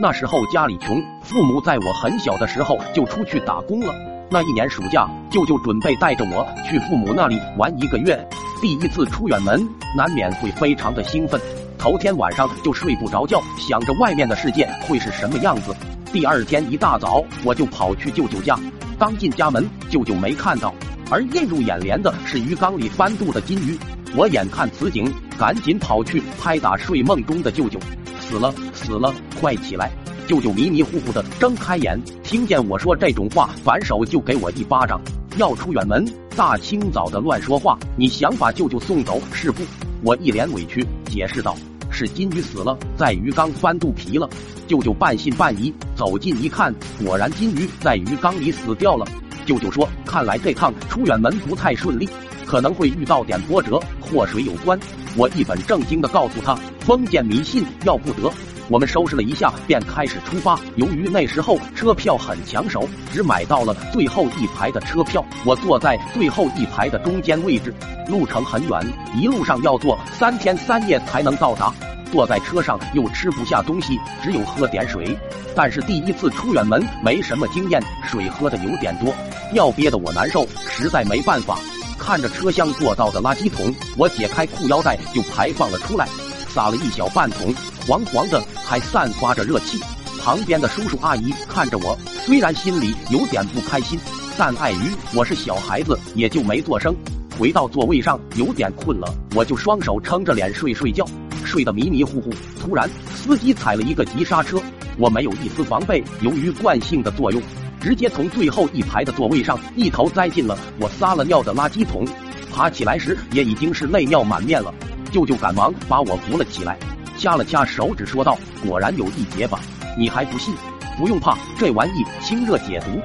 那时候家里穷，父母在我很小的时候就出去打工了。那一年暑假，舅舅准备带着我去父母那里玩一个月。第一次出远门，难免会非常的兴奋。头天晚上就睡不着觉，想着外面的世界会是什么样子。第二天一大早，我就跑去舅舅家。刚进家门，舅舅没看到，而映入眼帘的是鱼缸里翻肚的金鱼。我眼看此景，赶紧跑去拍打睡梦中的舅舅：“死了，死了，快起来！”舅舅迷迷糊糊的睁开眼，听见我说这种话，反手就给我一巴掌。要出远门，大清早的乱说话，你想把舅舅送走是不？我一脸委屈，解释道：“是金鱼死了，在鱼缸翻肚皮了。”舅舅半信半疑，走近一看，果然金鱼在鱼缸里死掉了。舅舅说：“看来这趟出远门不太顺利，可能会遇到点波折，或水有关。”我一本正经的告诉他：“封建迷信要不得。”我们收拾了一下，便开始出发。由于那时候车票很抢手，只买到了最后一排的车票。我坐在最后一排的中间位置。路程很远，一路上要坐三天三夜才能到达。坐在车上又吃不下东西，只有喝点水。但是第一次出远门，没什么经验，水喝的有点多，尿憋得我难受，实在没办法。看着车厢过道的垃圾桶，我解开裤腰带就排放了出来。撒了一小半桶，黄黄的，还散发着热气。旁边的叔叔阿姨看着我，虽然心里有点不开心，但碍于我是小孩子，也就没作声。回到座位上，有点困了，我就双手撑着脸睡睡觉，睡得迷迷糊糊。突然，司机踩了一个急刹车，我没有一丝防备，由于惯性的作用，直接从最后一排的座位上一头栽进了我撒了尿的垃圾桶。爬起来时，也已经是泪尿满面了。舅舅赶忙把我扶了起来，掐了掐手指，说道：“果然有一劫吧？你还不信？不用怕，这玩意清热解毒。”